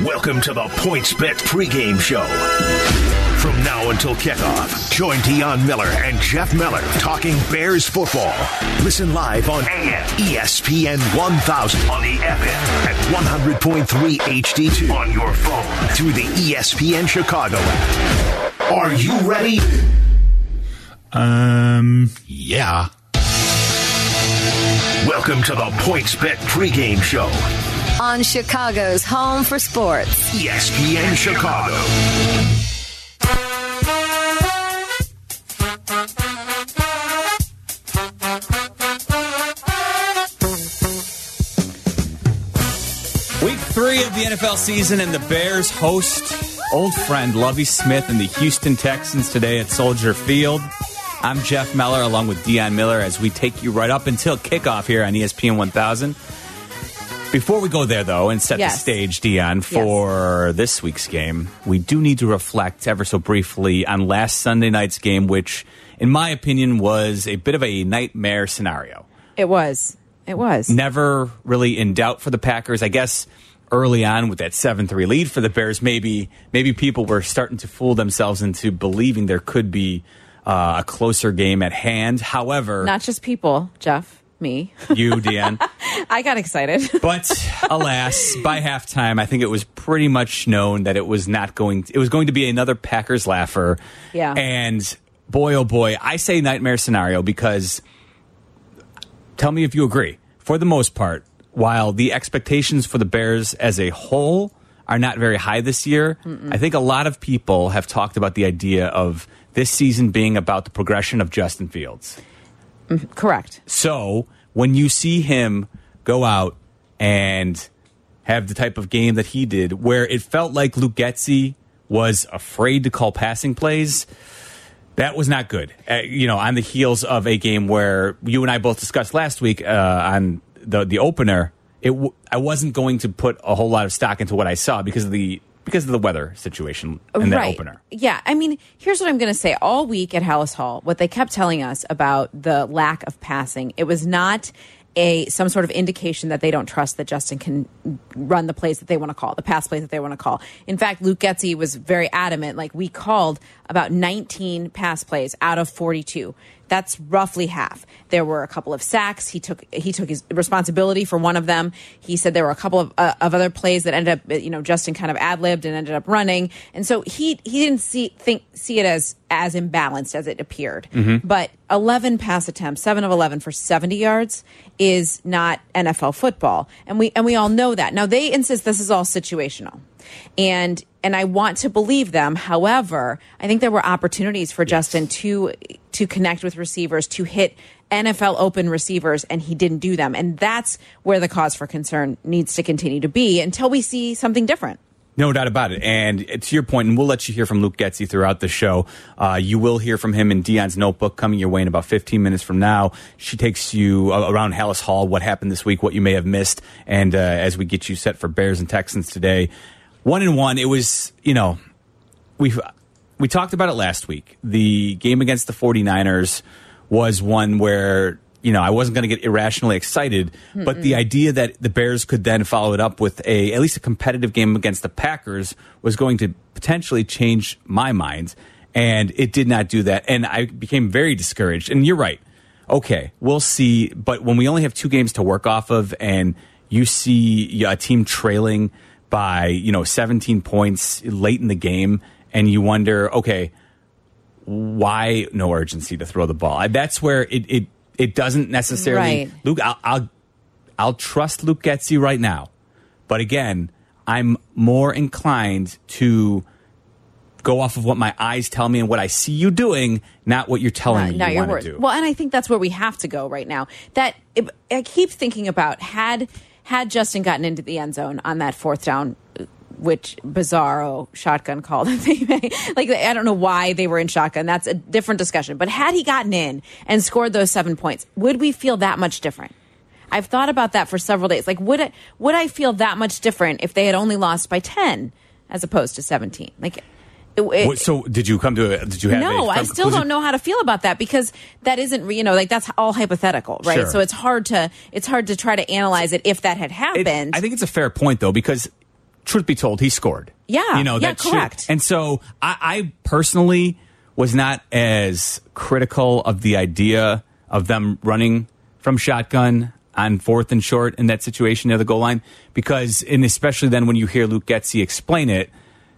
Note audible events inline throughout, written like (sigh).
Welcome to the PointsBet pregame show. From now until kickoff, join Dionne Miller and Jeff Miller talking Bears football. Listen live on AM, ESPN 1000 on the FM at 100.3 HD2 on your phone through the ESPN Chicago app. Are you ready? Um, yeah. Welcome to the PointsBet pregame show. On Chicago's home for sports. ESPN Chicago. Week three of the NFL season, and the Bears host old friend Lovie Smith and the Houston Texans today at Soldier Field. I'm Jeff Meller along with Dionne Miller as we take you right up until kickoff here on ESPN 1000. Before we go there, though, and set the stage, Dion, for this week's game, we do need to reflect ever so briefly on last Sunday night's game, which, in my opinion, was a bit of a nightmare scenario It was. It was. never really in doubt for the Packers. I guess early on with that 7-3 lead for the Bears, maybe maybe people were starting to fool themselves into believing there could be uh, a closer game at hand. However, Not just people, Jeff, me. you, Dan. (laughs) I got excited. (laughs) But alas, by halftime, I think it was pretty much known that it was not going. it was going to be another Packers laugher. Yeah. And boy, oh boy, I say nightmare scenario because tell me if you agree. For the most part, while the expectations for the Bears as a whole are not very high this year, I think a lot of people have talked about the idea of this season being about the progression of Justin Fields. Correct. So when you see him go out and have the type of game that he did, where it felt like Luke Getsy was afraid to call passing plays, that was not good. Uh, you know, on the heels of a game where you and I both discussed last week uh, on the the opener, it w- I wasn't going to put a whole lot of stock into what I saw because of the because of the weather situation in that right. opener. Yeah. I mean, here's what I'm going to say. All week at Halas Hall, what they kept telling us about the lack of passing, it was not a some sort of indication that they don't trust that Justin can run the plays that they want to call, the pass plays that they want to call. In fact, Luke Getsy was very adamant. Like we called about 19 pass plays out of 42. That's roughly half. There were a couple of sacks. He took he took his responsibility for one of them. He said there were a couple of, uh, of other plays that ended up, you know, Justin kind of ad libbed and ended up running. And so he he didn't see think see it as as imbalanced as it appeared. But 11 pass attempts, seven of 11 for 70 yards, is not NFL football, and we and we all know that. Now they insist this is all situational, and and I want to believe them. However, I think there were opportunities for Justin to to connect with receivers, to hit NFL open receivers, and he didn't do them. And that's where the cause for concern needs to continue to be until we see something different. No doubt about it. And to your point, and we'll let you hear from Luke Getsy throughout the show. Uh, you will hear from him in Dion's notebook coming your way in about 15 minutes from now. She takes you uh, around Halas Hall, what happened this week, what you may have missed, and uh, as we get you set for Bears and Texans today. One and one, it was, you know, we we talked about it last week. The game against the 49ers was one where you know I wasn't going to get irrationally excited, but the idea that the Bears could then follow it up with a at least a competitive game against the Packers was going to potentially change my mind, and it did not do that, and I became very discouraged. And you're right. Okay, we'll see, but when we only have two games to work off of, and you see a team trailing by you know 17 points late in the game and you wonder okay why no urgency to throw the ball that's where it it, it doesn't necessarily Right. luke I'll, I'll i'll trust luke getsy right now but again i'm more inclined to go off of what my eyes tell me and what i see you doing not what you're telling me not you want to do Well, and I think that's where we have to go right now. That I keep thinking about had had Justin gotten into the end zone on that fourth down, which bizarro shotgun call (laughs) that they made. Like I don't know why they were in shotgun. That's a different discussion. But had he gotten in and scored those seven points, would we feel that much different? I've thought about that for several days. Like, would would I feel that much different if they had only lost by ten as opposed to seventeen? Like, it, it- so did you come to a did you have no, I still don't know how to feel about that because that isn't, you know, like that's all hypothetical, right? Sure. So it's hard to it's hard to try to analyze it if that had It- happened. I think it's a fair point though because truth be told, he scored. Yeah, you know yeah, that should- correct. and so I, I personally was not as critical of the idea of them running from shotgun on fourth and short in that situation near the goal line because, and especially then when you hear Luke Getsy explain it,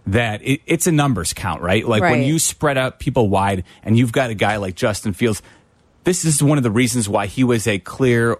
that it, it's a numbers count, right? Like when you spread out people wide and you've got a guy like Justin Fields, this is one of the reasons why he was a clear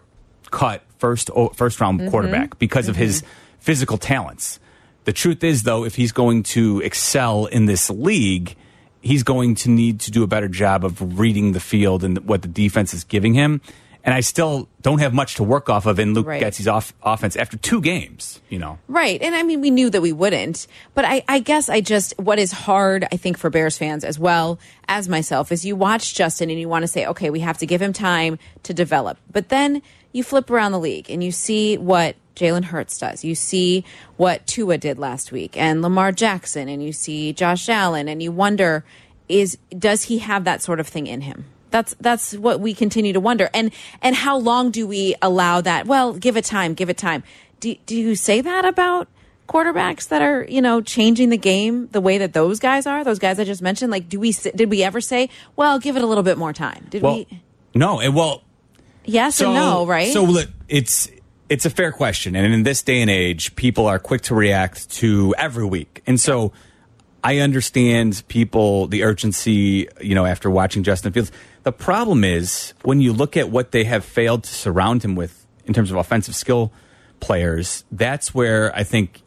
cut first first round Mm-hmm. quarterback because of his physical talents. The truth is, though, if he's going to excel in this league, he's going to need to do a better job of reading the field and what the defense is giving him. And I still don't have much to work off of in Luke Right. Getsy's off- offense after two games. You know, Right. And I mean, we knew that we wouldn't. But I, I guess I just, what is hard, I think, for Bears fans as well as myself, is you watch Justin and you want to say, okay, we have to give him time to develop. But then you flip around the league and you see what Jalen Hurts does. You see what Tua did last week and Lamar Jackson and you see Josh Allen and you wonder, is, does he have that sort of thing in him? That's that's what we continue to wonder. And and how long do we allow that? Well, give it time, give it time. Do do you say that about quarterbacks that are, you know, changing the game the way that those guys are? Those guys I just mentioned, like do we did we ever say, "Well, give it a little bit more time." Did well, we no, and well, Yes and no, right? So look, it's it's a fair question, and in this day and age, people are quick to react to every week, and so I understand people the urgency. You know, after watching Justin Fields, the problem is when you look at what they have failed to surround him with in terms of offensive skill players. That's where I think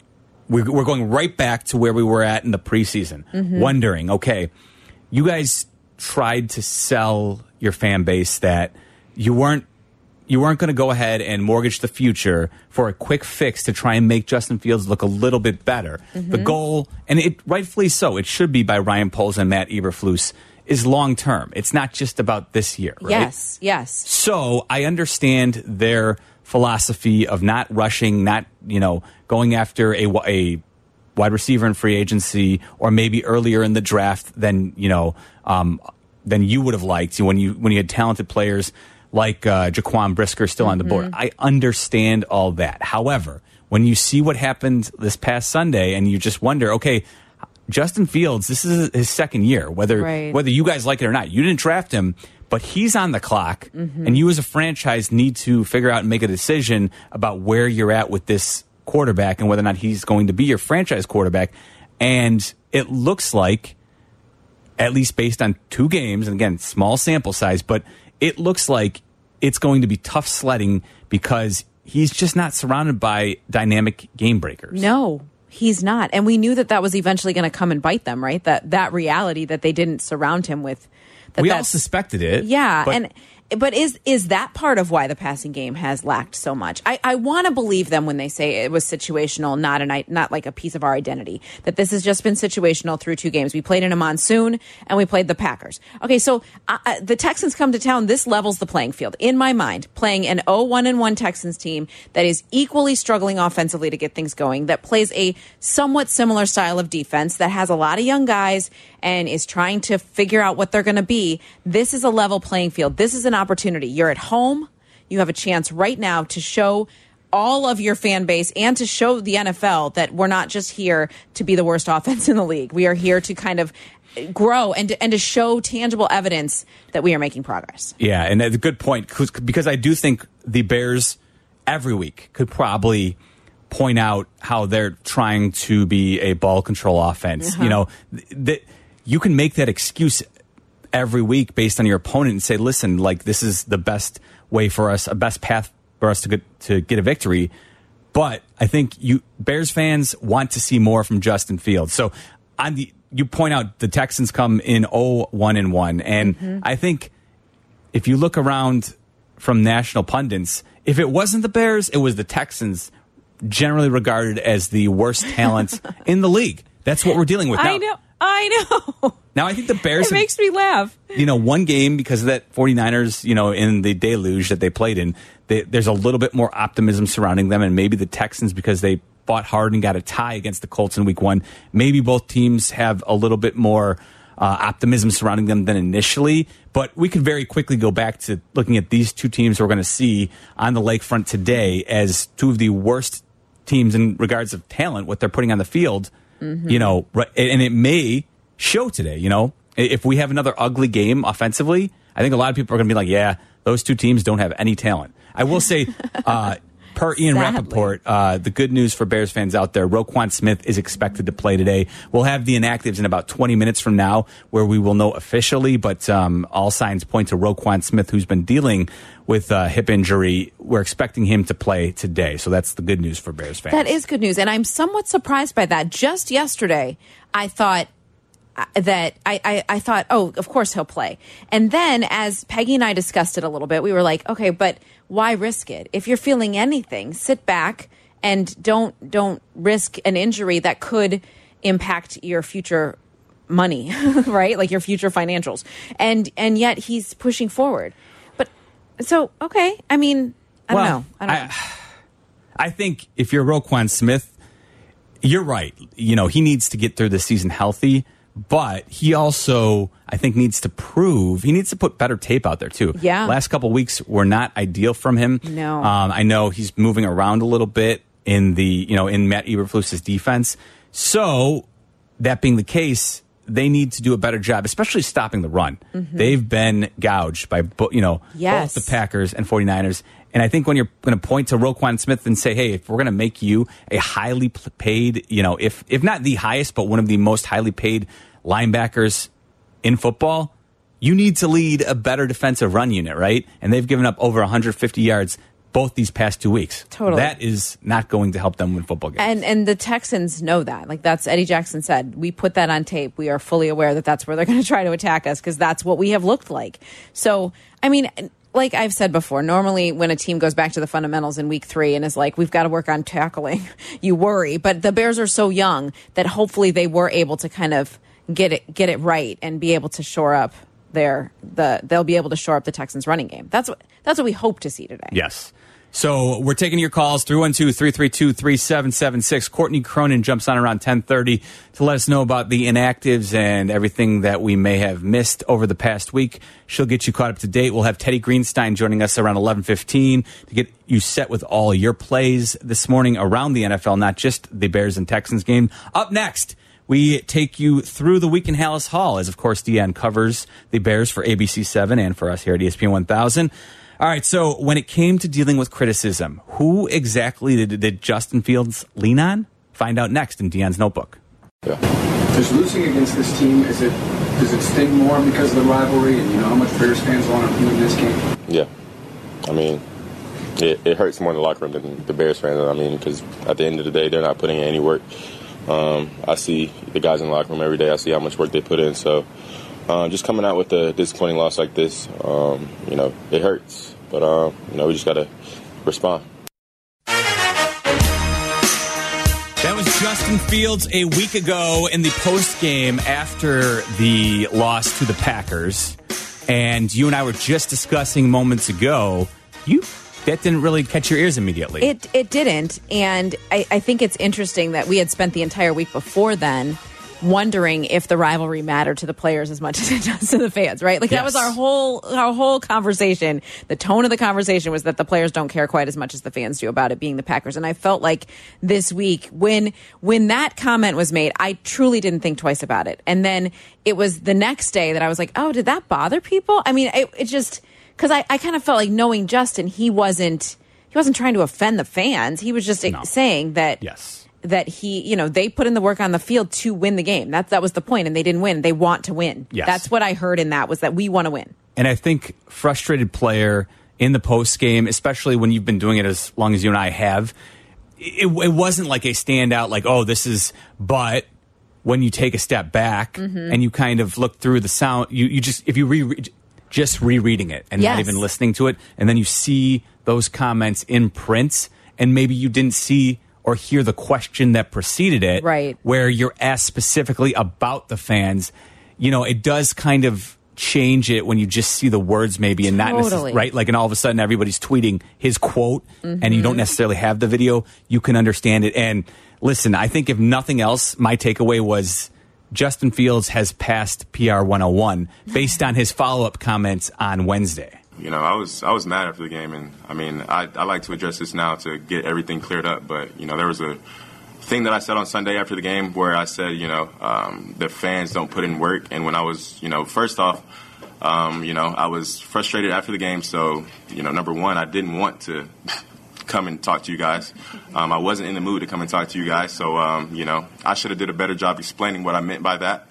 we're, we're going right back to where we were at in the preseason, mm-hmm. wondering, okay, you guys tried to sell your fan base that you weren't you weren't going to go ahead and mortgage the future for a quick fix to try and make Justin Fields look a little bit better. The mm-hmm. goal, and it rightfully so, it should be by Ryan Poles and Matt Eberflus, is long term. It's not just about this year, right? Yes, yes. So I understand their philosophy of not rushing, not you know going after a, a wide receiver in free agency, or maybe earlier in the draft than you know um, than you would have liked when you when you had talented players like uh, Jaquan Brisker still on the board. I understand all that. However, when you see what happened this past Sunday, and you just wonder, okay. Justin Fields, this is his second year. Whether Right. whether you guys like it or not, you didn't draft him, but he's on the clock, mm-hmm. and you as a franchise need to figure out and make a decision about where you're at with this quarterback and whether or not he's going to be your franchise quarterback. And it looks like, at least based on two games, and again, small sample size, but it looks like it's going to be tough sledding because he's just not surrounded by dynamic game breakers. No, he's not. And we knew that that was eventually going to come and bite them, right? That that reality that they didn't surround him with. That we all suspected it. Yeah, and but is is that part of why the passing game has lacked so much? I, I want to believe them when they say it was situational, not an not like a piece of our identity. That this has just been situational through two games. We played in a monsoon and we played the Packers. Okay, so uh, uh, the Texans come to town. This levels the playing field in my mind. Playing an 0-1 and 1 Texans team that is equally struggling offensively to get things going. That plays a somewhat similar style of defense. That has a lot of young guys and is trying to figure out what they're going to be. This is a level playing field. This is an opportunity. You're at home. You have a chance right now to show all of your fan base and to show the NFL that we're not just here to be the worst (laughs) offense in the league. We are here to kind of grow and to, and to show tangible evidence that we are making progress. Yeah, and that's a good point because I do think the Bears every week could probably point out how they're trying to be a ball control offense. You uh-huh. know, that you can make that excuse every week based on your opponent and say, "Listen, like this is the best way for us, a best path for us to get to get a victory." But I think you Bears fans want to see more from Justin Fields. So on the you point out the Texans come in 0-1 and 1 and mm-hmm. I think if you look around from national pundits, if it wasn't the Bears, it was the Texans, generally regarded as the worst talents (laughs) in the league. That's what we're dealing with now. I know. I know. (laughs) Now I think the Bears it have- makes me laugh. you know, one game because of that 49ers, you know, in the deluge that they played in, they, there's a little bit more optimism surrounding them. And maybe the Texans, because they fought hard and got a tie against the Colts in week one, maybe both teams have a little bit more uh, optimism surrounding them than initially. But we could very quickly go back to looking at these two teams we're going to see on the lakefront today as two of the worst teams in regards of talent, what they're putting on the field. You know, and it may show today. You know, if we have another ugly game offensively, I think a lot of people are going to be like, "Yeah, those two teams don't have any talent." I will say, (laughs) uh, per Ian Sadly. Rappaport, uh, the good news for Bears fans out there: Roquan Smith is expected to play today. We'll have the inactives in about 20 minutes from now, where we will know officially. But um, all signs point to Roquan Smith, who's been dealing with uh, hip injury. We're expecting him to play today, so that's the good news for Bears fans. That is good news. And I'm somewhat surprised by that. Just yesterday, I thought Uh, that I, I, I thought, oh, of course he'll play. And then as Peggy and I discussed it a little bit, we were like, okay, but why risk it? If you're feeling anything, sit back and don't don't risk an injury that could impact your future money, (laughs) right? Like your future financials. And and yet he's pushing forward. But so okay, I mean, I don't know. I don't I- know. (sighs) I think if you're Roquan Smith, you're right. You know, he needs to get through the season healthy, but he also, I think, needs to prove he needs to put better tape out there too. Yeah. Last couple weeks were not ideal from him. No. Um, I know he's moving around a little bit in the, you know, in Matt Eberflus's defense. So that being the case, they need to do a better job, especially stopping the run. They've been gouged by, you know. Yes. both the Packers and 49ers. And I think when you're going to point to Roquan Smith and say, hey, if we're going to make you a highly paid, you know, if, if not the highest, but one of the most highly paid linebackers in football, you need to lead a better defensive run unit, right? And they've given up over 150 yards both these past two weeks. Totally. That is not going to help them win football games. And and the Texans know that. Like that's Eddie Jackson said. We put that on tape. We are fully aware that that's where they're (laughs) going to try to attack us because that's what we have looked like. So I mean, like I've said before, normally when a team goes back to the fundamentals in week three and is like, we've got to work on tackling, (laughs) you worry. But the Bears are so young that hopefully they were able to kind of get it get it right and be able to shore up their the they'll be able to shore up the Texans running game. That's what that's what we hope to see today. Yes. So we're taking your calls 312-332-3776. Courtney Cronin jumps on around 1030 to let us know about the inactives and everything that we may have missed over the past week. She'll get you caught up to date. We'll have Teddy Greenstein joining us around 1115 to get you set with all your plays this morning around the NFL, not just the Bears and Texans game. Up next, we take you through the week in Halas Hall, as of course Dionne covers the Bears for ABC 7 and for us here at ESPN 1000. All right, so when it came to dealing with criticism, who exactly did, did Justin Fields lean on? Find out next in Dionne's notebook. Yeah. Does losing against this team is it does it sting more because of the rivalry and you know how much Bears fans want to win this game? Yeah, I mean, it, it hurts more in the locker room than the Bears fans. I mean, because at the end of the day, they're not putting in any work. Um, I see the guys in the locker room every day. I see how much work they put in. So, um, just coming out with a disappointing loss like this, um, you know, it hurts. But um, you know, we just gotta respond. That was Justin Fields a week ago in the post game after the loss to the Packers. And you and I were just discussing moments ago. You that didn't really catch your ears immediately. It it didn't, and I, I think it's interesting that we had spent the entire week before then wondering if the rivalry mattered to the players as much (laughs) as it does to the fans, right? Like that was our whole our whole conversation. The tone of the conversation was that the players don't care quite as much as the fans do about it being the Packers. And I felt like this week when when that comment was made, I truly didn't think twice about it. And then it was the next day that I was like, oh, did that bother people? I mean, it, it just because I, I kind of felt like knowing Justin, he wasn't he wasn't trying to offend the fans. He was just No. saying that Yes. that he, you know, they put in the work on the field to win the game. That that was the point, and they didn't win. They want to win. Yes. That's what I heard in that was that we want to win. And I think frustrated player in the post game, especially when you've been doing it as long as you and I have, it, it wasn't like a standout, like, oh, this is, but when you take a step back Mm-hmm. and you kind of look through the sound, you, you just, if you reread, just rereading it and not even listening to it, and then you see those comments in print, and maybe you didn't see or hear the question that preceded it, Right. where you're asked specifically about the fans, you know, it does kind of change it when you just see the words maybe and not necessarily right? Like and all of a sudden everybody's tweeting his quote mm-hmm. and you don't necessarily have the video. You can understand it. And listen i think if nothing else my takeaway was justin fields has passed pr 101 based on his follow-up comments on wednesday you know, I was I was mad after the game, and I mean, I, I like to address this now to get everything cleared up. But you know, there was a thing that I said on Sunday after the game where I said, you know, um, the fans don't put in work, and when I was, you know, first off, um, you know, I was frustrated after the game. So, you know, number one, I didn't want to come and talk to you guys. Um, I wasn't in the mood to come and talk to you guys. So, um, you know, I should have did a better job explaining what I meant by that.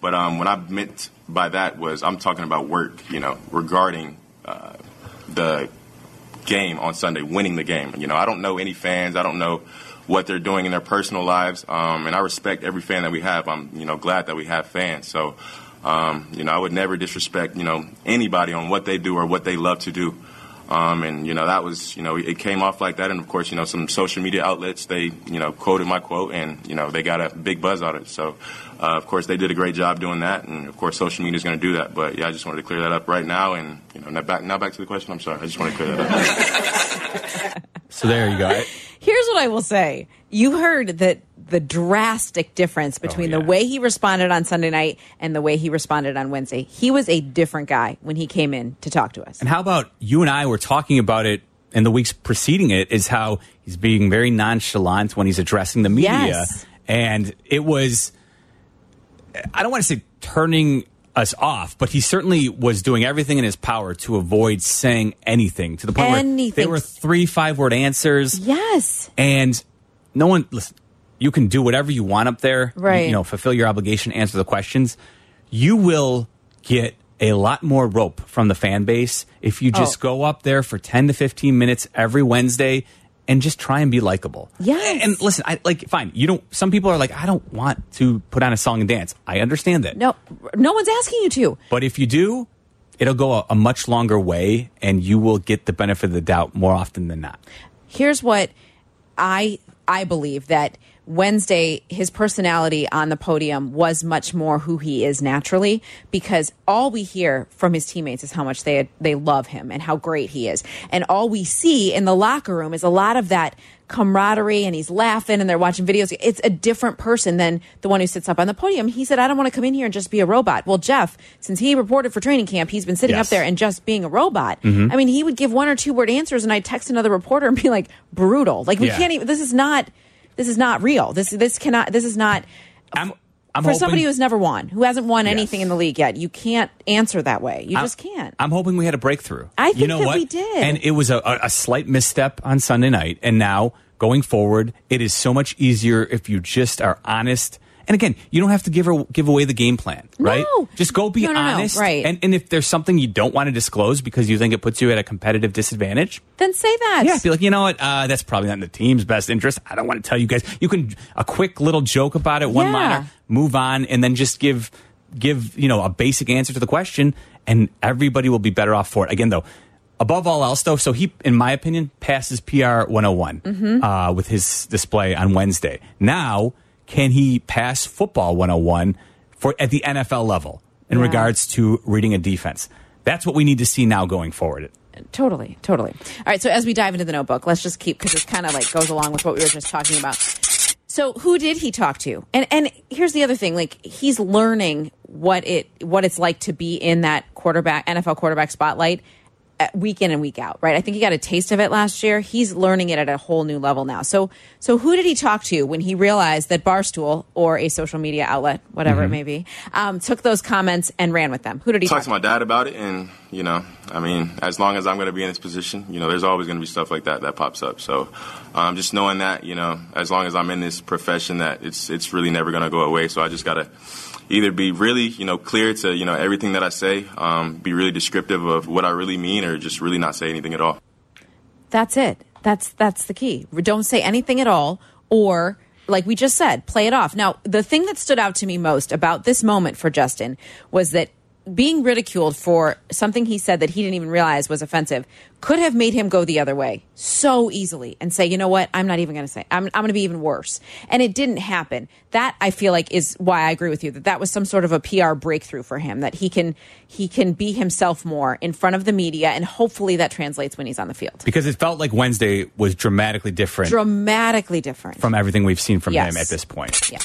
But um, what I meant by that was I'm talking about work, you know, regarding uh, the game on Sunday, winning the game. You know, I don't know any fans. I don't know what they're doing in their personal lives, um, and I respect every fan that we have. I'm, you know, glad that we have fans. So, um, you know, I would never disrespect, you know, anybody on what they do or what they love to do. Um, and you know that was you know it came off like that, and of course you know some social media outlets they you know quoted my quote, and you know they got a big buzz out of it. So uh, of course they did a great job doing that, and of course social media is going to do that. But yeah, I just wanted to clear that up right now, and you know now back now back to the question. I'm sorry, I just want to clear that up. (laughs) So there you go. Here's what I will say. You heard that the drastic difference oh, between Oh, yeah. the way he responded on Sunday night and the way he responded on Wednesday. He was a different guy when he came in to talk to us. And how about you and I were talking about it in the weeks preceding it is how he's being very nonchalant when he's addressing the media. Yes. And it was, I don't want to say turning us off, but he certainly was doing everything in his power to avoid saying anything to the point where Anything. they were three five word answers. Yes. And no one, listen, you can do whatever you want up there. Right. You know, fulfill your obligation, answer the questions. You will get a lot more rope from the fan base if you just Oh. go up there for 10 to 15 minutes every Wednesday and just try and be likable. Yeah. And listen, I like fine. You don't some people are like I don't want to put on a song and dance. I understand that. No, no one's asking you to. But if you do, it'll go a, a much longer way and you will get the benefit of the doubt more often than not. here's what I I believe that Wednesday his personality on the podium was much more who he is naturally because all we hear from his teammates is how much they they love him and how great he is. And all we see in the locker room is a lot of that camaraderie and he's laughing and they're watching videos. It's a different person than the one who sits up on the podium. He said I don't want to come in here and just be a robot. Well Jeff since he reported for training camp he's been sitting Yes. up there and just being a robot. Mm-hmm. I mean he would give one or two word answers and I'd text another reporter and be like brutal. Like we Yeah. can't even this is not this is not real this this cannot this is not I'm I'm for hoping- somebody who's never won who hasn't won Yes. anything in the league yet you can't answer that way you just can't I'm hoping we had a breakthrough. I you think know that what? we did. And it was a, a slight misstep on Sunday night. And now going forward, it is so much easier if you just are honest. And again, you don't have to give her, give away the game plan, right? No. Just go be No, no, no. honest. Right. And, and if there's something you don't want to disclose because you think it puts you at a competitive disadvantage, then say that yeah, be like, you know what? Uh, that's probably not in the team's best interest. I don't want to tell you guys. You can a quick little joke about it, one Yeah. liner, move on, and then just give give you know a basic answer to the question, and everybody will be better off for it. Again, though, above all else, though, so he, in my opinion, passes PR 101 Mm-hmm. uh, with his display on Wednesday. Now, can he pass football 101 for at the NFL level in Yeah. regards to reading a defense? That's what we need to see now going forward. Totally, totally. All right, so as we dive into the notebook, let's just keep because it kind of like goes along with what we were just talking about. So, who did he talk to? And and here's the other thing: like he's learning what it what it's like to be in that quarterback NFL quarterback spotlight week in and week out, right? I think he got a taste of it last year. He's learning it at a whole new level now. So, so who did he talk to when he realized that Barstool or a social media outlet, whatever it may be, um, took those comments and ran with them? Who did he talked talk to my dad about it, and you know, I mean, as long as I'm going to be in this position, you know, there's always going to be stuff like that that pops up. So, um, just knowing that, you know, as long as I'm in this profession, that it's it's really never going to go away. So I just got to either be really, you know, clear to you know everything that I say, um, be really descriptive of what I really mean, or just really not say anything at all. That's it. That's that's the key. Don't say anything at all or like we just said, play it off. Now, the thing that stood out to me most about this moment for Justin was that being ridiculed for something he said that he didn't even realize was offensive could have made him go the other way so easily and say, you know what, I'm not even going to say, I'm, I'm going to be even worse. And it didn't happen. That I feel like is why I agree with you that that was some sort of a PR breakthrough for him that he can he can be himself more in front of the media and hopefully that translates when he's on the field. Because it felt like Wednesday was dramatically different Dramatically different. from everything we've seen from Yes. him at this point. Yeah.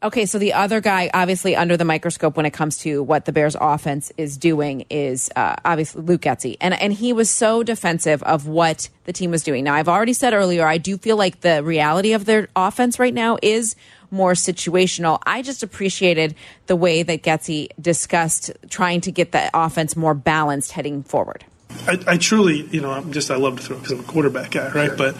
Okay, so the other guy, obviously under the microscope when it comes to what the Bears' offense is doing, is uh, obviously Luke Getsy, and and he was so defensive of what the team was doing. Now, I've already said earlier, I do feel like the reality of their offense right now is more situational. I just appreciated the way that Getsy discussed trying to get the offense more balanced heading forward. I, I truly, you know, I'm just I love to throw because I'm a quarterback guy, right? But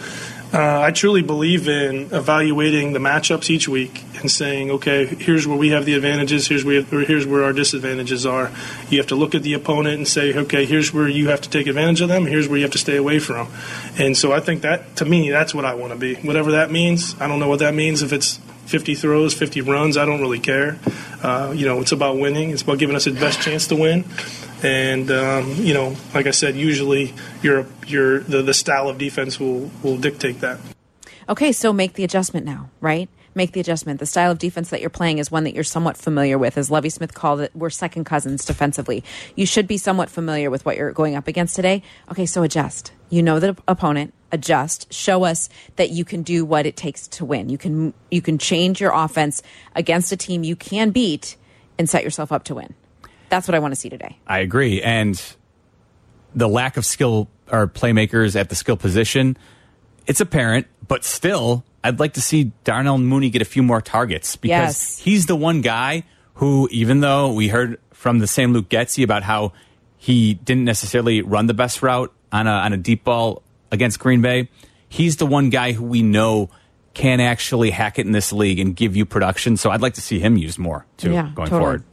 uh, I truly believe in evaluating the matchups each week and saying, okay, here's where we have the advantages, here's where here's where our disadvantages are. You have to look at the opponent and say, okay, here's where you have to take advantage of them, here's where you have to stay away from. And so I think that to me, that's what I want to be. Whatever that means, I don't know what that means. If it's 50 throws, 50 runs, I don't really care. Uh, you know, it's about winning. It's about giving us the best chance to win. And um, you know, like I said, usually your your the, the style of defense will will dictate that. Okay, so make the adjustment now, right? Make the adjustment. The style of defense that you're playing is one that you're somewhat familiar with. As Lovie Smith called it, we're second cousins defensively. You should be somewhat familiar with what you're going up against today. Okay, so adjust. You know the opponent. Adjust. Show us that you can do what it takes to win. You can you can change your offense against a team you can beat and set yourself up to win. That's what I want to see today. I agree. And the lack of skill or playmakers at the skill position, it's apparent, but still, I'd like to see Darnell Mooney get a few more targets because Yes. he's the one guy who, even though we heard from the same Luke Getsy about how he didn't necessarily run the best route on a, on a deep ball against Green Bay, he's the one guy who we know can actually hack it in this league and give you production. So I'd like to see him used more too Yeah, going totally. forward.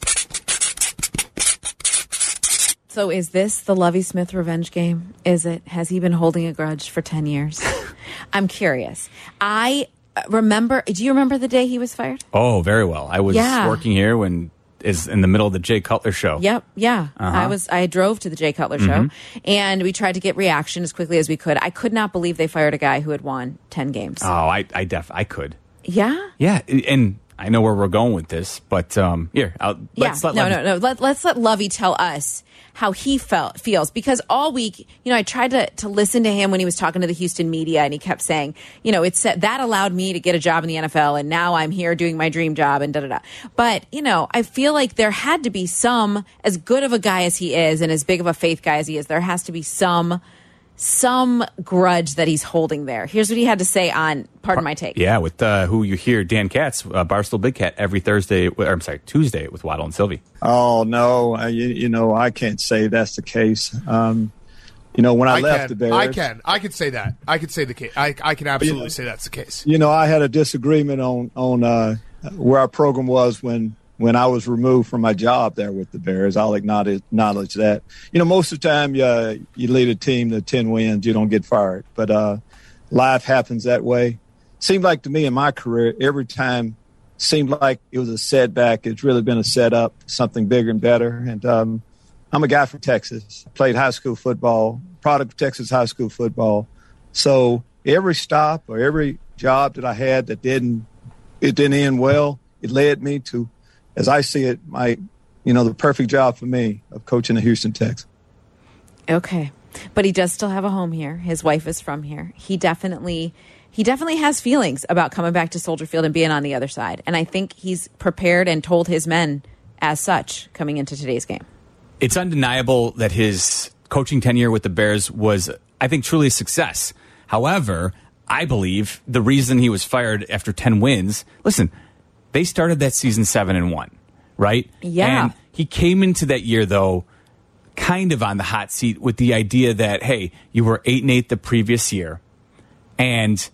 So is this the Lovie Smith revenge game? Is it? Has he been holding a grudge for 10 years? (laughs) I'm curious. I uh, remember, do you remember the day he was fired? Oh, very well. I was Yeah. working here when is in the middle of the Jay Cutler show. Yep, yeah. Uh-huh. I was I drove to the Jay Cutler show Mm-hmm. and we tried to get reaction as quickly as we could. I could not believe they fired a guy who had won 10 games. Oh, I I def I could. yeah? Yeah, and I know where we're going with this, but um, here, I'll, let's yeah. let no, Levy- no, no. Let, let's let Lovie tell us how he felt feels because all week, you know, I tried to to listen to him when he was talking to the Houston media, and he kept saying, you know, it's that allowed me to get a job in the NFL, and now I'm here doing my dream job, and da da da. But you know, I feel like there had to be some, as good of a guy as he is, and as big of a faith guy as he is, there has to be some some grudge that he's holding there. Here's what he had to say on Pardon My Take. Yeah, with uh, who you hear, Dan Katz, uh, Barstool Big Cat, every Thursday, or I'm sorry, Tuesday with Waddle and Silvy. Oh no, I, you, you know I can't say that's the case. Um, you know when I, I left can. the Bears, I can. I can say that. I can say the case. I, I can absolutely say that's the case. You know I had a disagreement on on uh, where our program was when when I was removed from my job there with the Bears. I'll acknowledge, that. You know most of the time uh, you lead a team to ten wins, you don't get fired, but uh, life happens that way. Seemed like to me in my career every time seemed like it was a setback. It's really been a setup, something bigger and better. And um, I'm a guy from Texas. Played high school football, product of Texas high school football. So every stop or every job that I had that didn't it didn't end well, it led me to, as I see it, my you know the perfect job for me of coaching the Houston Texans. Okay. But he does still have a home here. His wife is from here. He definitely he definitely has feelings about coming back to Soldier Field and being on the other side. And I think he's prepared and told his men as such coming into today's game. It's undeniable that his coaching tenure with the Bears was, I think, truly a success. However, I believe the reason he was fired after 10 wins, listen, they started that season 7 and 1, right? Yeah. And he came into that year, though, kind of on the hot seat with the idea that, hey, you were 8 and 8 the previous year, and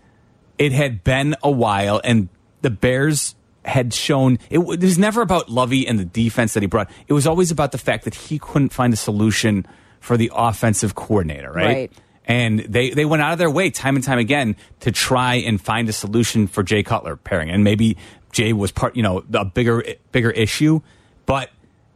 it had been a while, and the Bears had shown it, it was never about Lovie and the defense that he brought. It was always about the fact that he couldn't find a solution for the offensive coordinator, right? Right. And they, they went out of their way time and time again to try and find a solution for Jay Cutler pairing. And maybe Jay was part, you know, a bigger bigger issue. But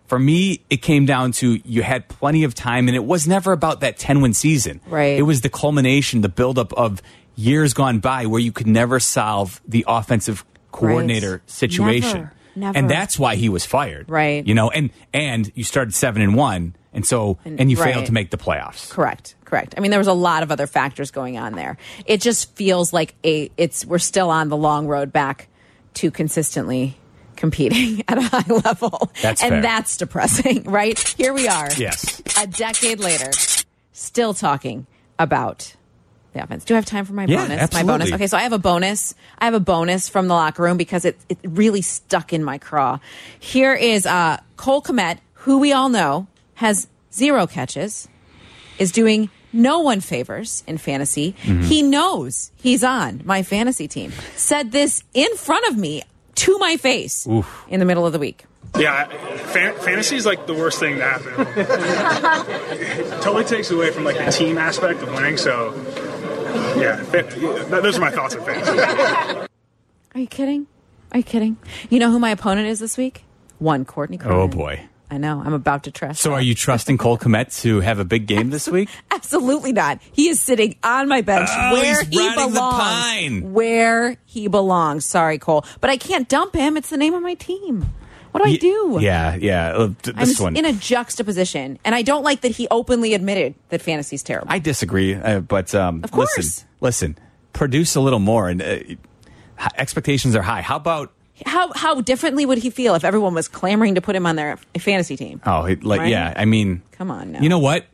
for me, it came down to you had plenty of time, and it was never about that 10 win season. Right. It was the culmination, the buildup of years gone by where you could never solve the offensive coordinator Right. situation. Never. Never. And that's why he was fired. Right. You know, and and you started seven and one, and so and, And- you right. failed to make the playoffs. Correct. Correct. I mean, there was a lot of other factors going on there. It just feels like a it's we're still on the long road back to consistently competing (laughs) at a high level. That's and fair. that's depressing, (laughs) right? Here we are. Yes. A decade later, still talking about the offense. Do I have time for my Yeah, bonus? absolutely. My bonus. Okay, so I have a bonus. I have a bonus from the locker room because it it really stuck in my craw. Here is uh, Cole Kmet, who we all know has zero catches, is doing no one favors in fantasy. Mm-hmm. He knows he's on my fantasy team. Said this in front of me to my face in the middle of the week. Yeah, fan- fantasy is like the worst thing to happen. (laughs) totally takes away from like the team aspect of winning. So, yeah, fa- those are my thoughts on fantasy. Are you kidding? Are you kidding? You know who my opponent is this week? One Courtney. Oh boy. I know. I'm about to trust. So are you trusting Cole Kmet to have a big game this week? (laughs) Absolutely not. He is sitting on my bench Oh, where he's he belongs. pine. Where he belongs. Sorry, Cole, but I can't dump him. It's the name of my team. What do I do? Yeah, yeah. Uh, th- I'm This one. in a juxtaposition, and I don't like that he openly admitted that fantasy's terrible. I disagree, uh, but um, Of course. listen, listen. Produce a little more, and uh, expectations are high. How about how how differently would he feel if everyone was clamoring to put him on their fantasy team? Oh, he- like Right? yeah. I mean, Come on now. You know what?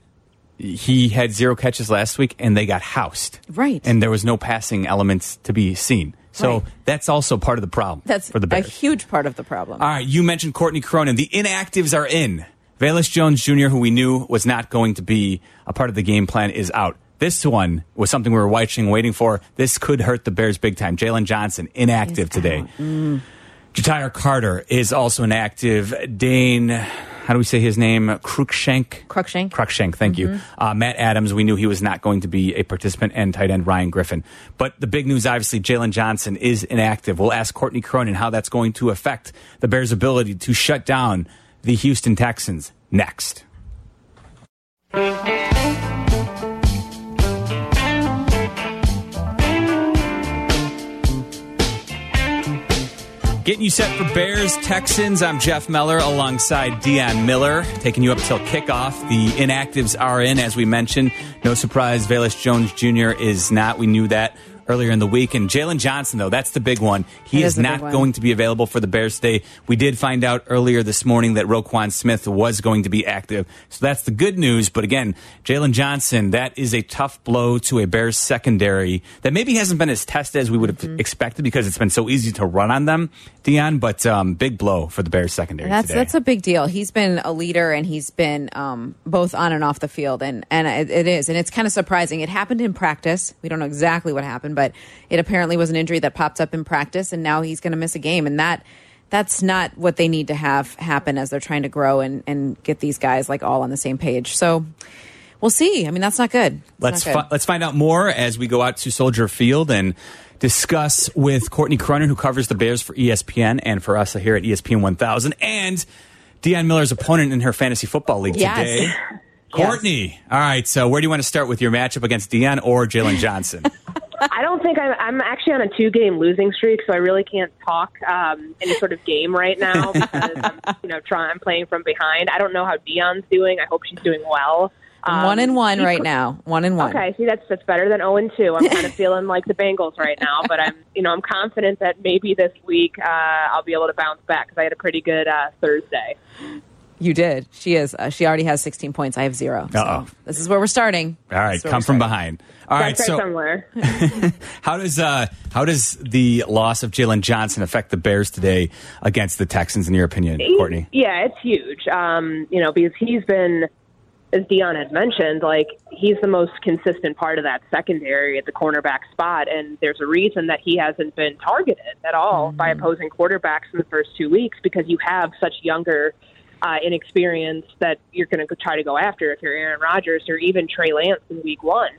He had zero catches last week, and they got housed. Right. And there was no passing elements to be seen. So Right. that's also part of the problem. That's for the a Bears. huge part of the problem. All right, you mentioned Courtney Cronin. The inactives are in. Velus Jones Jr., who we knew was not going to be a part of the game plan, is out. This one was something we were watching, waiting for. This could hurt the Bears big time. Jaylon Johnson, inactive today. Ja'Tyre Carter is also inactive. Dane, how do we say his name? Cruikshank? Cruikshank. Cruikshank, thank you. Uh, Matt Adams, we knew he was not going to be a participant, and tight end Ryan Griffin. But the big news, obviously, Jaylon Johnson is inactive. We'll ask Courtney Cronin how that's going to affect the Bears' ability to shut down the Houston Texans next. Getting you set for Bears Texans. I'm Jeff Meller alongside Dionne Miller, taking you up till kickoff. The inactives are in, as we mentioned. No surprise, Velus Jones Jr. is not. We knew that earlier in the week. And Jaylon Johnson, though, that's the big one. He is is not going to be available for the Bears today. We did find out earlier this morning that Roquan Smith was going to be active. So that's the good news. But again, Jaylon Johnson, that is a tough blow to a Bears secondary that maybe hasn't been as tested as we would have Mm-hmm. expected because it's been so easy to run on them, Dion. But um, big blow for the Bears secondary That's today. that's a big deal. He's been a leader, and he's been um, both on and off the field, and and it, it is, and it's kind of surprising. It happened in practice. We don't know exactly what happened, but it apparently was an injury that popped up in practice, and now he's going to miss a game, and that that's not what they need to have happen as they're trying to grow and and get these guys like all on the same page. So we'll see. I mean, that's not good. It's Let's not good. fi- let's find out more as we go out to Soldier Field and discuss with Courtney Cronin, who covers the Bears for ESPN and for us here at ESPN 1000, and Dionne Miller's opponent in her fantasy football league Yes. today. Courtney, all right. So, where do you want to start with your matchup against Dion or Jaylon Johnson? (laughs) I don't think I'm, I'm actually on a two game losing streak, so I really can't talk um, any sort of game right now (laughs) because I'm, you know, trying. I'm playing from behind. I don't know how Dion's doing. I hope she's doing well. Um, one and one right now. One and one. Okay, see that's that's better than zero and two. I'm kind of (laughs) feeling like the Bengals right now, but I'm you know I'm confident that maybe this week uh, I'll be able to bounce back because I had a pretty good uh, Thursday. You did. She is. Uh, she already has 16 points. I have 0 Uh-oh. So this is where we're starting. All right, This is where come from behind. All right, That's so somewhere. (laughs) how does uh, how does the loss of Jaylon Johnson affect the Bears today against the Texans, in your opinion, Courtney? Yeah, it's huge. Um, you know, because he's been, as Dion had mentioned, like he's the most consistent part of that secondary at the cornerback spot, and there's a reason that he hasn't been targeted at all by opposing quarterbacks in the first two weeks because you have such younger. Uh, inexperience that you're going to try to go after if you're Aaron Rodgers or even Trey Lance in Week One.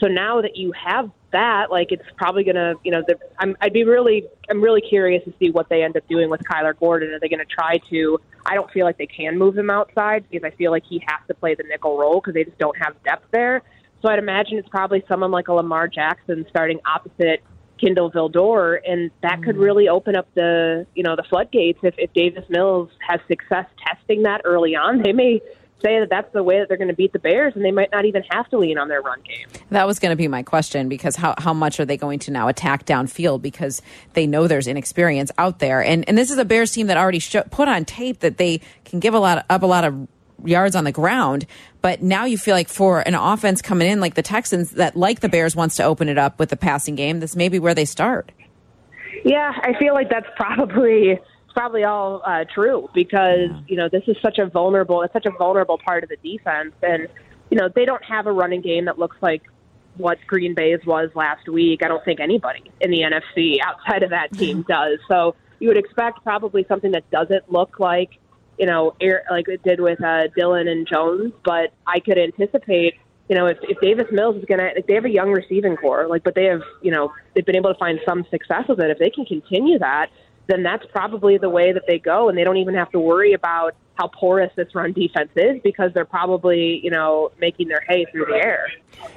So now that you have that, like it's probably going to, you know, the, I'm, I'd be really, I'm really curious to see what they end up doing with Kyler Gordon. Are they going to try to? I don't feel like they can move him outside because I feel like he has to play the nickel role because they just don't have depth there. So I'd imagine it's probably someone like a Lamar Jackson starting opposite Kindle Vildor, and that could really open up the, you know, the floodgates. If, if Davis Mills has success testing that early on, they may say that that's the way that they're going to beat the Bears, and they might not even have to lean on their run game. That was going to be my question because how, how much are they going to now attack downfield because they know there's inexperience out there, and and this is a Bears team that already put on tape that they can give a lot of, up a lot of yards on the ground, but now you feel like for an offense coming in like the Texans that like the Bears wants to open it up with the passing game, this may be where they start. Yeah, I feel like that's probably probably all uh, true because yeah. you know this is such a vulnerable it's such a vulnerable part of the defense and you know they don't have a running game that looks like what Green Bay's was last week. I don't think anybody in the NFC outside of that team does. So you would expect probably something that doesn't look like you know air, like it did with uh, Dillon and Jones, but I could anticipate you know, if, if Davis Mills is going to, they have a young receiving core, like, but they have, you know, they've been able to find some success with it. If they can continue that, then that's probably the way that they go, and they don't even have to worry about how porous this run defense is because they're probably, you know, making their hay through the air.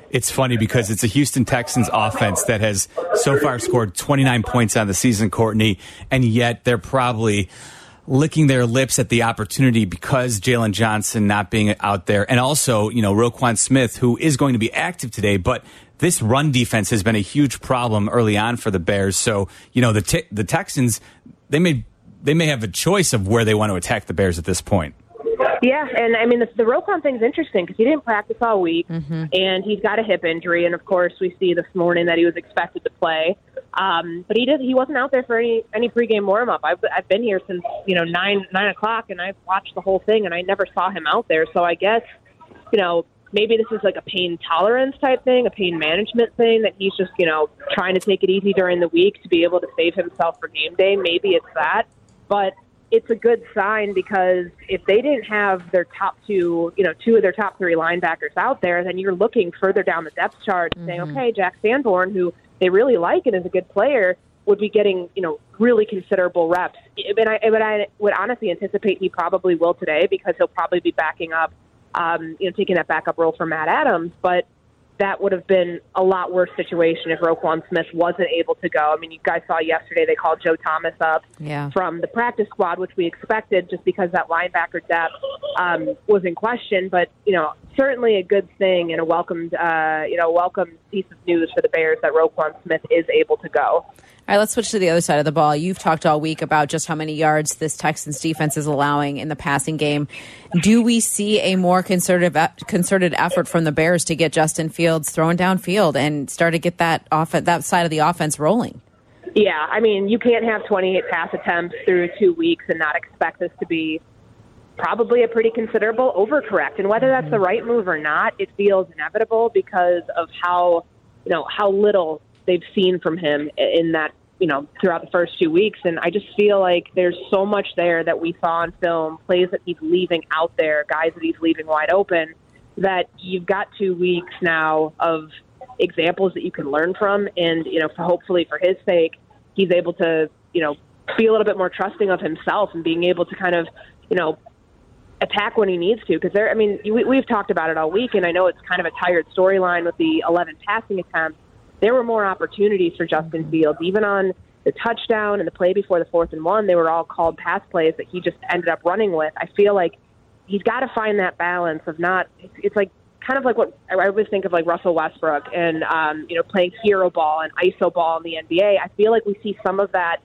It's funny because it's a Houston Texans offense that has so far scored 29 points on the season, Courtney, and yet they're probably licking their lips at the opportunity because Jaylon Johnson not being out there, and also, you know, Roquan Smith, who is going to be active today, but this run defense has been a huge problem early on for the Bears. So, you know, the the Texans they may they may have a choice of where they want to attack the Bears at this point. Yeah, and I mean the, the Roquan thing's interesting because he didn't practice all week, mm-hmm. and he's got a hip injury, and of course we see this morning that he was expected to play, um, but he did he wasn't out there for any any pregame warm up. I've I've been here since you know nine nine o'clock, and I've watched the whole thing, and I never saw him out there. So I guess you know maybe this is like a pain tolerance type thing, a pain management thing that he's just, you know, trying to take it easy during the week to be able to save himself for game day. Maybe it's that. But it's a good sign because if they didn't have their top two, you know, two of their top three linebackers out there, then you're looking further down the depth chart mm-hmm. saying, okay, Jack Sanborn, who they really like and is a good player, would be getting, you know, really considerable reps. And I, but I would honestly anticipate he probably will today because he'll probably be backing up um, you know, taking that backup role for Matt Adams. But that would have been a lot worse situation if Roquan Smith wasn't able to go. I mean, you guys saw yesterday they called Joe Thomas up yeah. from the practice squad, which we expected just because that linebacker depth um, was in question. But you know, certainly a good thing and a welcomed, uh, you know, welcome piece of news for the Bears that Roquan Smith is able to go. All right, let's switch to the other side of the ball. You've talked all week about just how many yards this Texans defense is allowing in the passing game. Do we see a more concerted uh, concerted effort from the Bears to get Justin Fields thrown downfield and start to get that off that side of the offense rolling? Yeah, I mean, you can't have 28 pass attempts through two weeks and not expect this to be probably a pretty considerable overcorrect. And whether that's the right move or not, it feels inevitable because of how you know how little they've seen from him in that you know, throughout the first two weeks. And I just feel like there's so much there that we saw on film, plays that he's leaving out there, guys that he's leaving wide open, that you've got two weeks now of examples that you can learn from. And, you know, for hopefully for his sake, he's able to, you know, be a little bit more trusting of himself and being able to kind of, you know, attack when he needs to. Because there, I mean, we, we've talked about it all week, and I know it's kind of a tired storyline with the 11 passing attempts there were more opportunities for Justin Fields, even on the touchdown and the play before the fourth and one. They were all called pass plays that he just ended up running with. I feel like he's got to find that balance of not. It's like kind of like what I always think of like Russell Westbrook and um, you know playing hero ball and iso ball in the NBA. I feel like we see some of that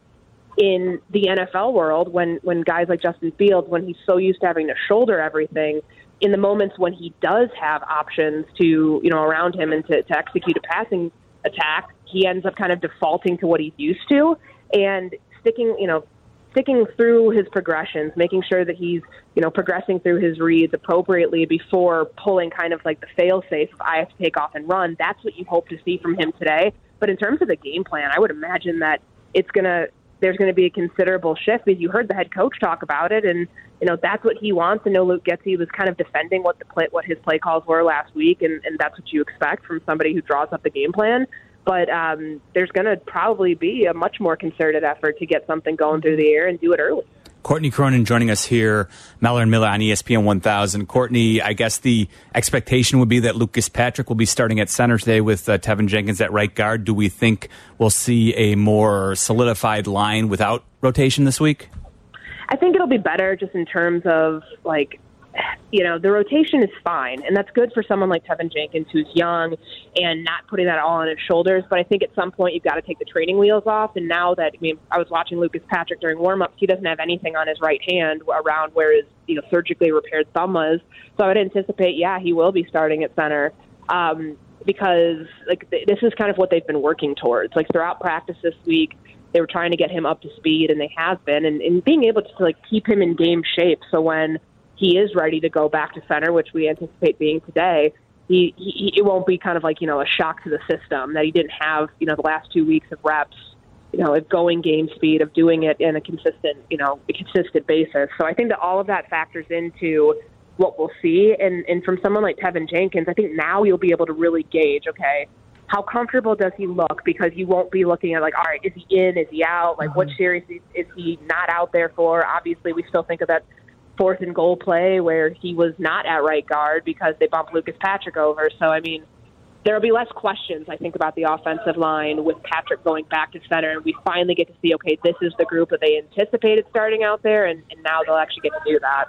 in the NFL world when when guys like Justin Fields when he's so used to having to shoulder everything in the moments when he does have options to you know around him and to, to execute a passing attack, he ends up kind of defaulting to what he's used to and sticking, you know, sticking through his progressions, making sure that he's, you know, progressing through his reads appropriately before pulling kind of like the fail safe of I have to take off and run. That's what you hope to see from him today. But in terms of the game plan, I would imagine that it's going to there's going to be a considerable shift because you heard the head coach talk about it, and you know that's what he wants. I know Luke Getsy was kind of defending what the play, what his play calls were last week, and, and that's what you expect from somebody who draws up the game plan. But um, there's going to probably be a much more concerted effort to get something going through the air and do it early. Courtney Cronin joining us here, and Miller on ESPN 1000. Courtney, I guess the expectation would be that Lucas Patrick will be starting at center today with uh, Teven Jenkins at right guard. Do we think we'll see a more solidified line without rotation this week? I think it'll be better just in terms of like you know, the rotation is fine, and that's good for someone like Teven Jenkins, who's young and not putting that all on his shoulders. But I think at some point you've got to take the training wheels off. And now that I mean, I was watching Lucas Patrick during warmups, he doesn't have anything on his right hand around where his you know surgically repaired thumb was. So I would anticipate, yeah, he will be starting at center. Um, because like th- this is kind of what they've been working towards. Like throughout practice this week, they were trying to get him up to speed, and they have been, and, and being able to like keep him in game shape. So when he is ready to go back to center, which we anticipate being today, he, he it won't be kind of like you know a shock to the system that he didn't have you know the last two weeks of reps, you know, of going game speed of doing it in a consistent you know a consistent basis. So I think that all of that factors into what we'll see, and and from someone like Teven Jenkins, I think now you'll be able to really gauge okay. How comfortable does he look? Because you won't be looking at like, all right, is he in? Is he out? Like, what uh-huh. series is, is he not out there for? Obviously, we still think of that fourth and goal play where he was not at right guard because they bumped Lucas Patrick over. So, I mean, there will be less questions, I think, about the offensive line with Patrick going back to center. And we finally get to see, okay, this is the group that they anticipated starting out there, and, and now they'll actually get to do that.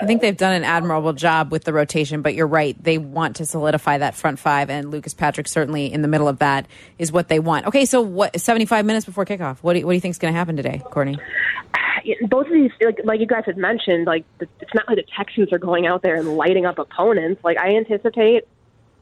I think they've done an admirable job with the rotation, but you're right. They want to solidify that front five, and Lucas Patrick certainly in the middle of that is what they want. Okay, so what? 75 minutes before kickoff. What do you, what do you think is going to happen today, Courtney? (sighs) (laughs) both of these, like, like you guys had mentioned, like it's not like the Texans are going out there and lighting up opponents. Like I anticipate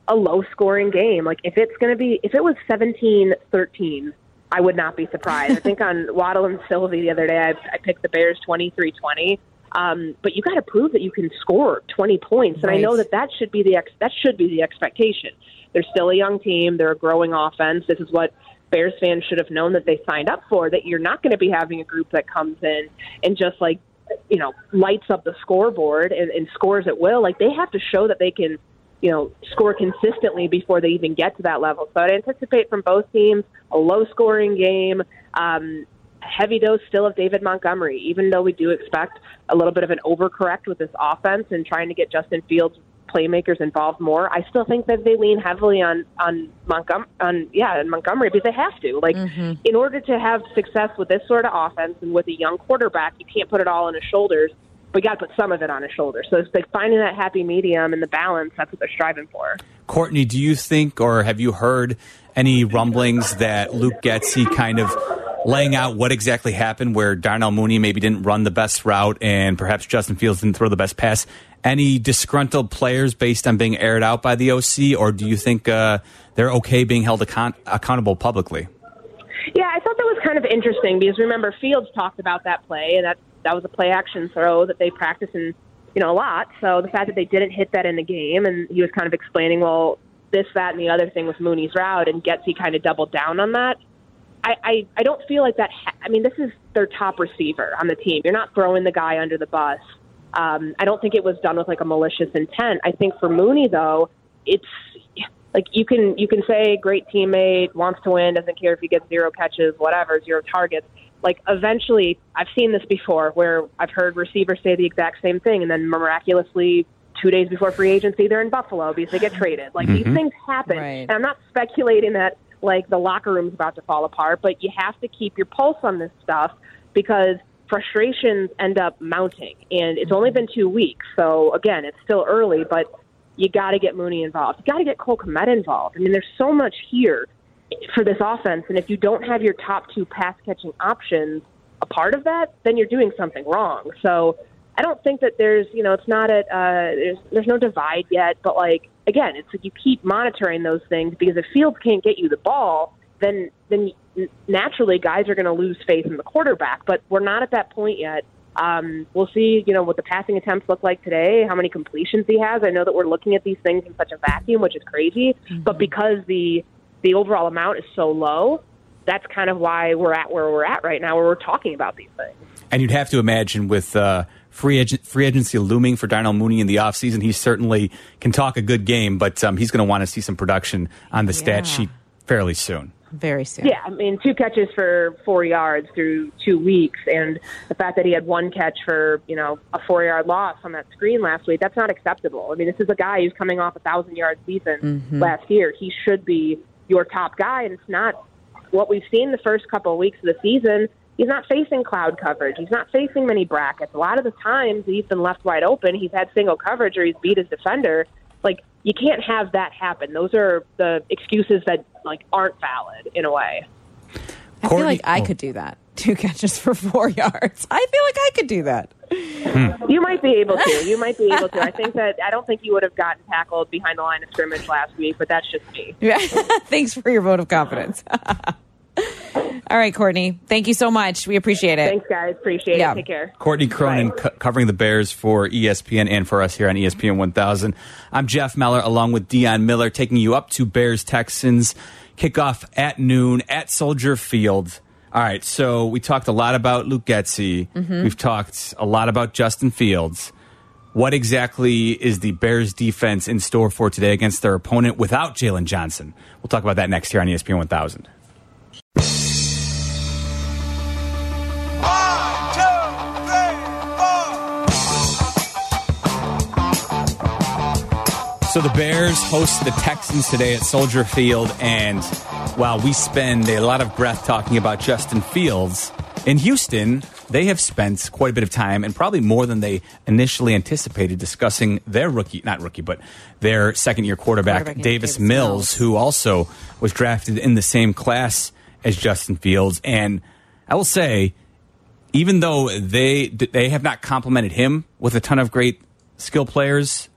a low scoring game. Like if it's going to be, if it was 17-13, I would not be surprised. I think on (laughs) Waddle and Silvy the other day, I, I picked the Bears 23-20. Um, but you got to prove that you can score 20 points, and Right. I know that that should be the ex- that should be the expectation. They're still a young team. They're a growing offense. This is what Bears fans should have known that they signed up for. That you're not going to be having a group that comes in and just like you know lights up the scoreboard and, and scores at will. Like they have to show that they can you know score consistently before they even get to that level. So I'd anticipate from both teams a low scoring game. Um, heavy dose still of David Montgomery, even though we do expect a little bit of an overcorrect with this offense and trying to get Justin Fields playmakers involved more. I still think that they lean heavily on on Montgomery on yeah, on Montgomery because they have to. Like mm-hmm. in order to have success with this sort of offense and with a young quarterback, you can't put it all on his shoulders. But you got to put some of it on his shoulders. So it's like finding that happy medium and the balance. That's what they're striving for. Courtney, do you think or have you heard any rumblings that Luke Getsy kind of laying out what exactly happened where Darnell Mooney maybe didn't run the best route and perhaps Justin Fields didn't throw the best pass? Any disgruntled players based on being aired out by the OC, or do you think uh, they're okay being held account- accountable publicly? Yeah, I thought that was kind of interesting because remember Fields talked about that play, and that that was a play action throw that they practice in you know a lot. So the fact that they didn't hit that in the game, and he was kind of explaining, well, this, that, and the other thing with Mooney's route, and Getsy kind of doubled down on that. I, I, I don't feel like that. Ha- I mean, this is their top receiver on the team. You're not throwing the guy under the bus. Um, I don't think it was done with like a malicious intent. I think for Mooney though, it's like you can you can say great teammate wants to win, doesn't care if he gets zero catches, whatever, zero targets. Like eventually, I've seen this before where I've heard receivers say the exact same thing, and then miraculously. Two days before free agency, they're in Buffalo because they get traded. Like these Mhm. things happen, Right. and I'm not speculating that like the locker room's about to fall apart, but you have to keep your pulse on this stuff because frustrations end up mounting. And it's only been two weeks, so again, it's still early, but you got to get Mooney involved. You got to get Cole Kmet involved. I mean, there's so much here for this offense, and if you don't have your top two pass catching options a part of that, then you're doing something wrong. So I don't think that there's, you know, it's not a uh, there's there's no divide yet, but like again, it's like you keep monitoring those things because if Fields can't get you the ball, then then naturally guys are going to lose faith in the quarterback. But we're not at that point yet. Um, we'll see, you know, what the passing attempts look like today, how many completions he has. I know that we're looking at these things in such a vacuum, which is crazy. But because the the overall amount is so low, that's kind of why we're at where we're at right now, where we're talking about these things. And you'd have to imagine with uh, free agent, free agency looming for Darnell Mooney in the offseason, he certainly can talk a good game, but um, he's going to want to see some production on the stat sheet fairly soon. Very soon. Yeah, I mean, two catches for four yards through two weeks, and the fact that he had one catch for you know a four yard loss on that screen last week, that's not acceptable. I mean, this is a guy who's coming off a thousand yard season Mhm. last year. He should be your top guy, and it's not what we've seen the first couple of weeks of the season. He's not facing cloud coverage. He's not facing many brackets. A lot of the times he's been left wide open. He's had single coverage or he's beat his defender. Like you can't have that happen. Those are the excuses that like aren't valid in a way. I feel like I could do that. Two catches for four (laughs) yards. I feel like I could do that. Hmm. You might be able to. You might be able to. I think that I don't think you would have gotten tackled behind the line of scrimmage last week, but that's just me. (laughs) Thanks for your vote of confidence. (laughs) All right, Courtney. Thank you so much. We appreciate it. Thanks, guys. Appreciate Yeah. it. Take care. Courtney Cronin co- covering the Bears for ESPN and for us here on ESPN 1000. I'm Jeff Meller along with Dionne Miller taking you up to Bears Texans kickoff at noon at Soldier Field. All right, so we talked a lot about Luke Getsy. Mhm. We've talked a lot about Justin Fields. What exactly is the Bears defense in store for today against their opponent without Jaylon Johnson? We'll talk about that next here on ESPN 1000. So the Bears host the Texans today at Soldier Field, and while we spend a lot of breath talking about Justin Fields in Houston, they have spent quite a bit of time, and probably more than they initially anticipated, discussing their rookie, not rookie, but their second-year quarterback, Quarterback, Davis, Davis Mills, Mills. who also was drafted in the same class as Justin Fields. And I will say, even though they they have not complimented him with a ton of great skill players,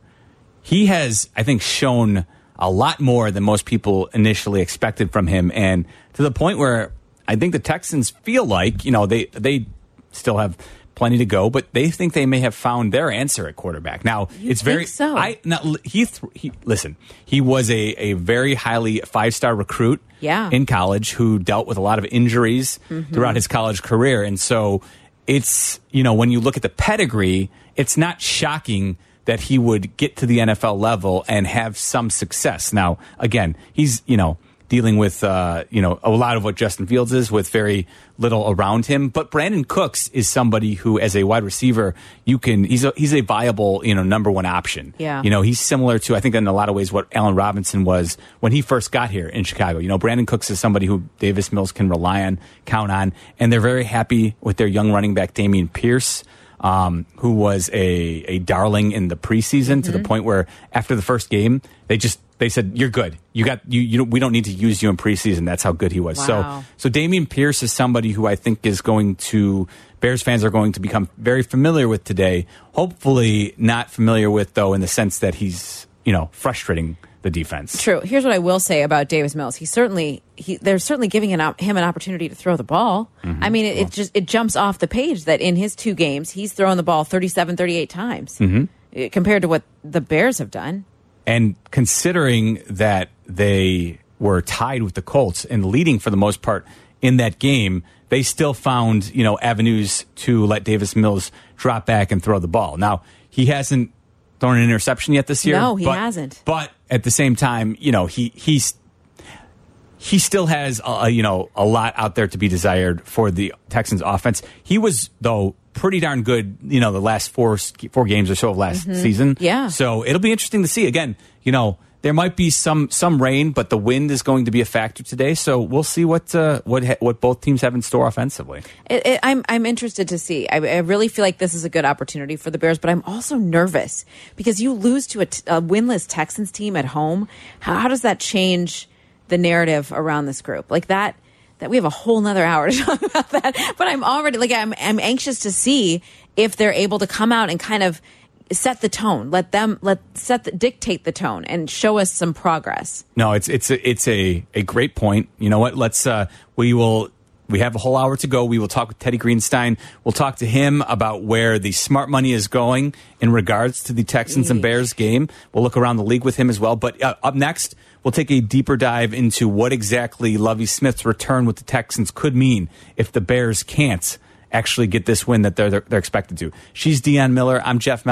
he has, I think, shown a lot more than most people initially expected from him, and to the point where I think the Texans feel like you know they they still have plenty to go, but they think they may have found their answer at quarterback. Now You it's very think so? I now he, he listen. He was a a very highly five star recruit Yeah. in college who dealt with a lot of injuries Mhm. throughout his college career. And so it's, you know, when you look at the pedigree, it's not shocking that he would get to the NFL level and have some success. Now, again, he's, you know, dealing with, uh, you know, a lot of what Justin Fields is with very little around him. But Brandin Cooks is somebody who, as a wide receiver, you can, he's a, he's a viable, you know, number one option. Yeah. You know, he's similar to, I think, in a lot of ways, what Allen Robinson was when he first got here in Chicago. You know, Brandin Cooks is somebody who Davis Mills can rely on, count on, and they're very happy with their young running back, Dameon Pierce. Um, who was a, a darling in the preseason to the Mhm. point where after the first game they just they said you're good you got you you we don't need to use you in preseason that's how good he was Wow. so so Dameon Pierce is somebody who I think is going to Bears fans are going to become very familiar with today. Hopefully, not familiar with though in the sense that he's you know frustrating the defense. True. Here's what I will say about Davis Mills. He certainly he they're certainly giving an, him an opportunity to throw the ball. Mm-hmm. I mean, it, it just it jumps off the page that in his two games he's thrown the ball 37 38 times hmm eh, compared to what the Bears have done. And considering that they were tied with the Colts and leading for the most part in that game, they still found, you know, avenues to let Davis Mills drop back and throw the ball. Now, he hasn't thrown an interception yet this year. No, he but- hasn't. But at the same time, you know, he he's he still has a, you know a lot out there to be desired for the Texans offense. He was though pretty darn good, you know, the last four four games or so of last Mhm. season. Yeah. So it'll be interesting to see. Again, you know, there might be some some rain, but the wind is going to be a factor today. So we'll see what uh, what ha- what both teams have in store offensively. It, it, I'm I'm interested to see. I, I really feel like this is a good opportunity for the Bears, but I'm also nervous because you lose to a winless Texans team at home. How, how does that change the narrative around this group? Like that that we have a whole nother hour to (laughs) talk about that. But I'm already like I'm I'm anxious to see if they're able to come out and kind of set the tone. Let them let set the, dictate the tone and show us some progress. No, it's it's a, it's a a great point. You know what? Let's uh, we will. We have a whole hour to go. We will talk with Teddy Greenstein. We'll talk to him about where the smart money is going in regards to the Texans and Bears game. We'll look around the league with him as well. But uh, up next, we'll take a deeper dive into what exactly Lovie Smith's return with the Texans could mean if the Bears can't actually get this win that they're they're, they're expected to. She's Dionne Miller. I'm Jeff Mel.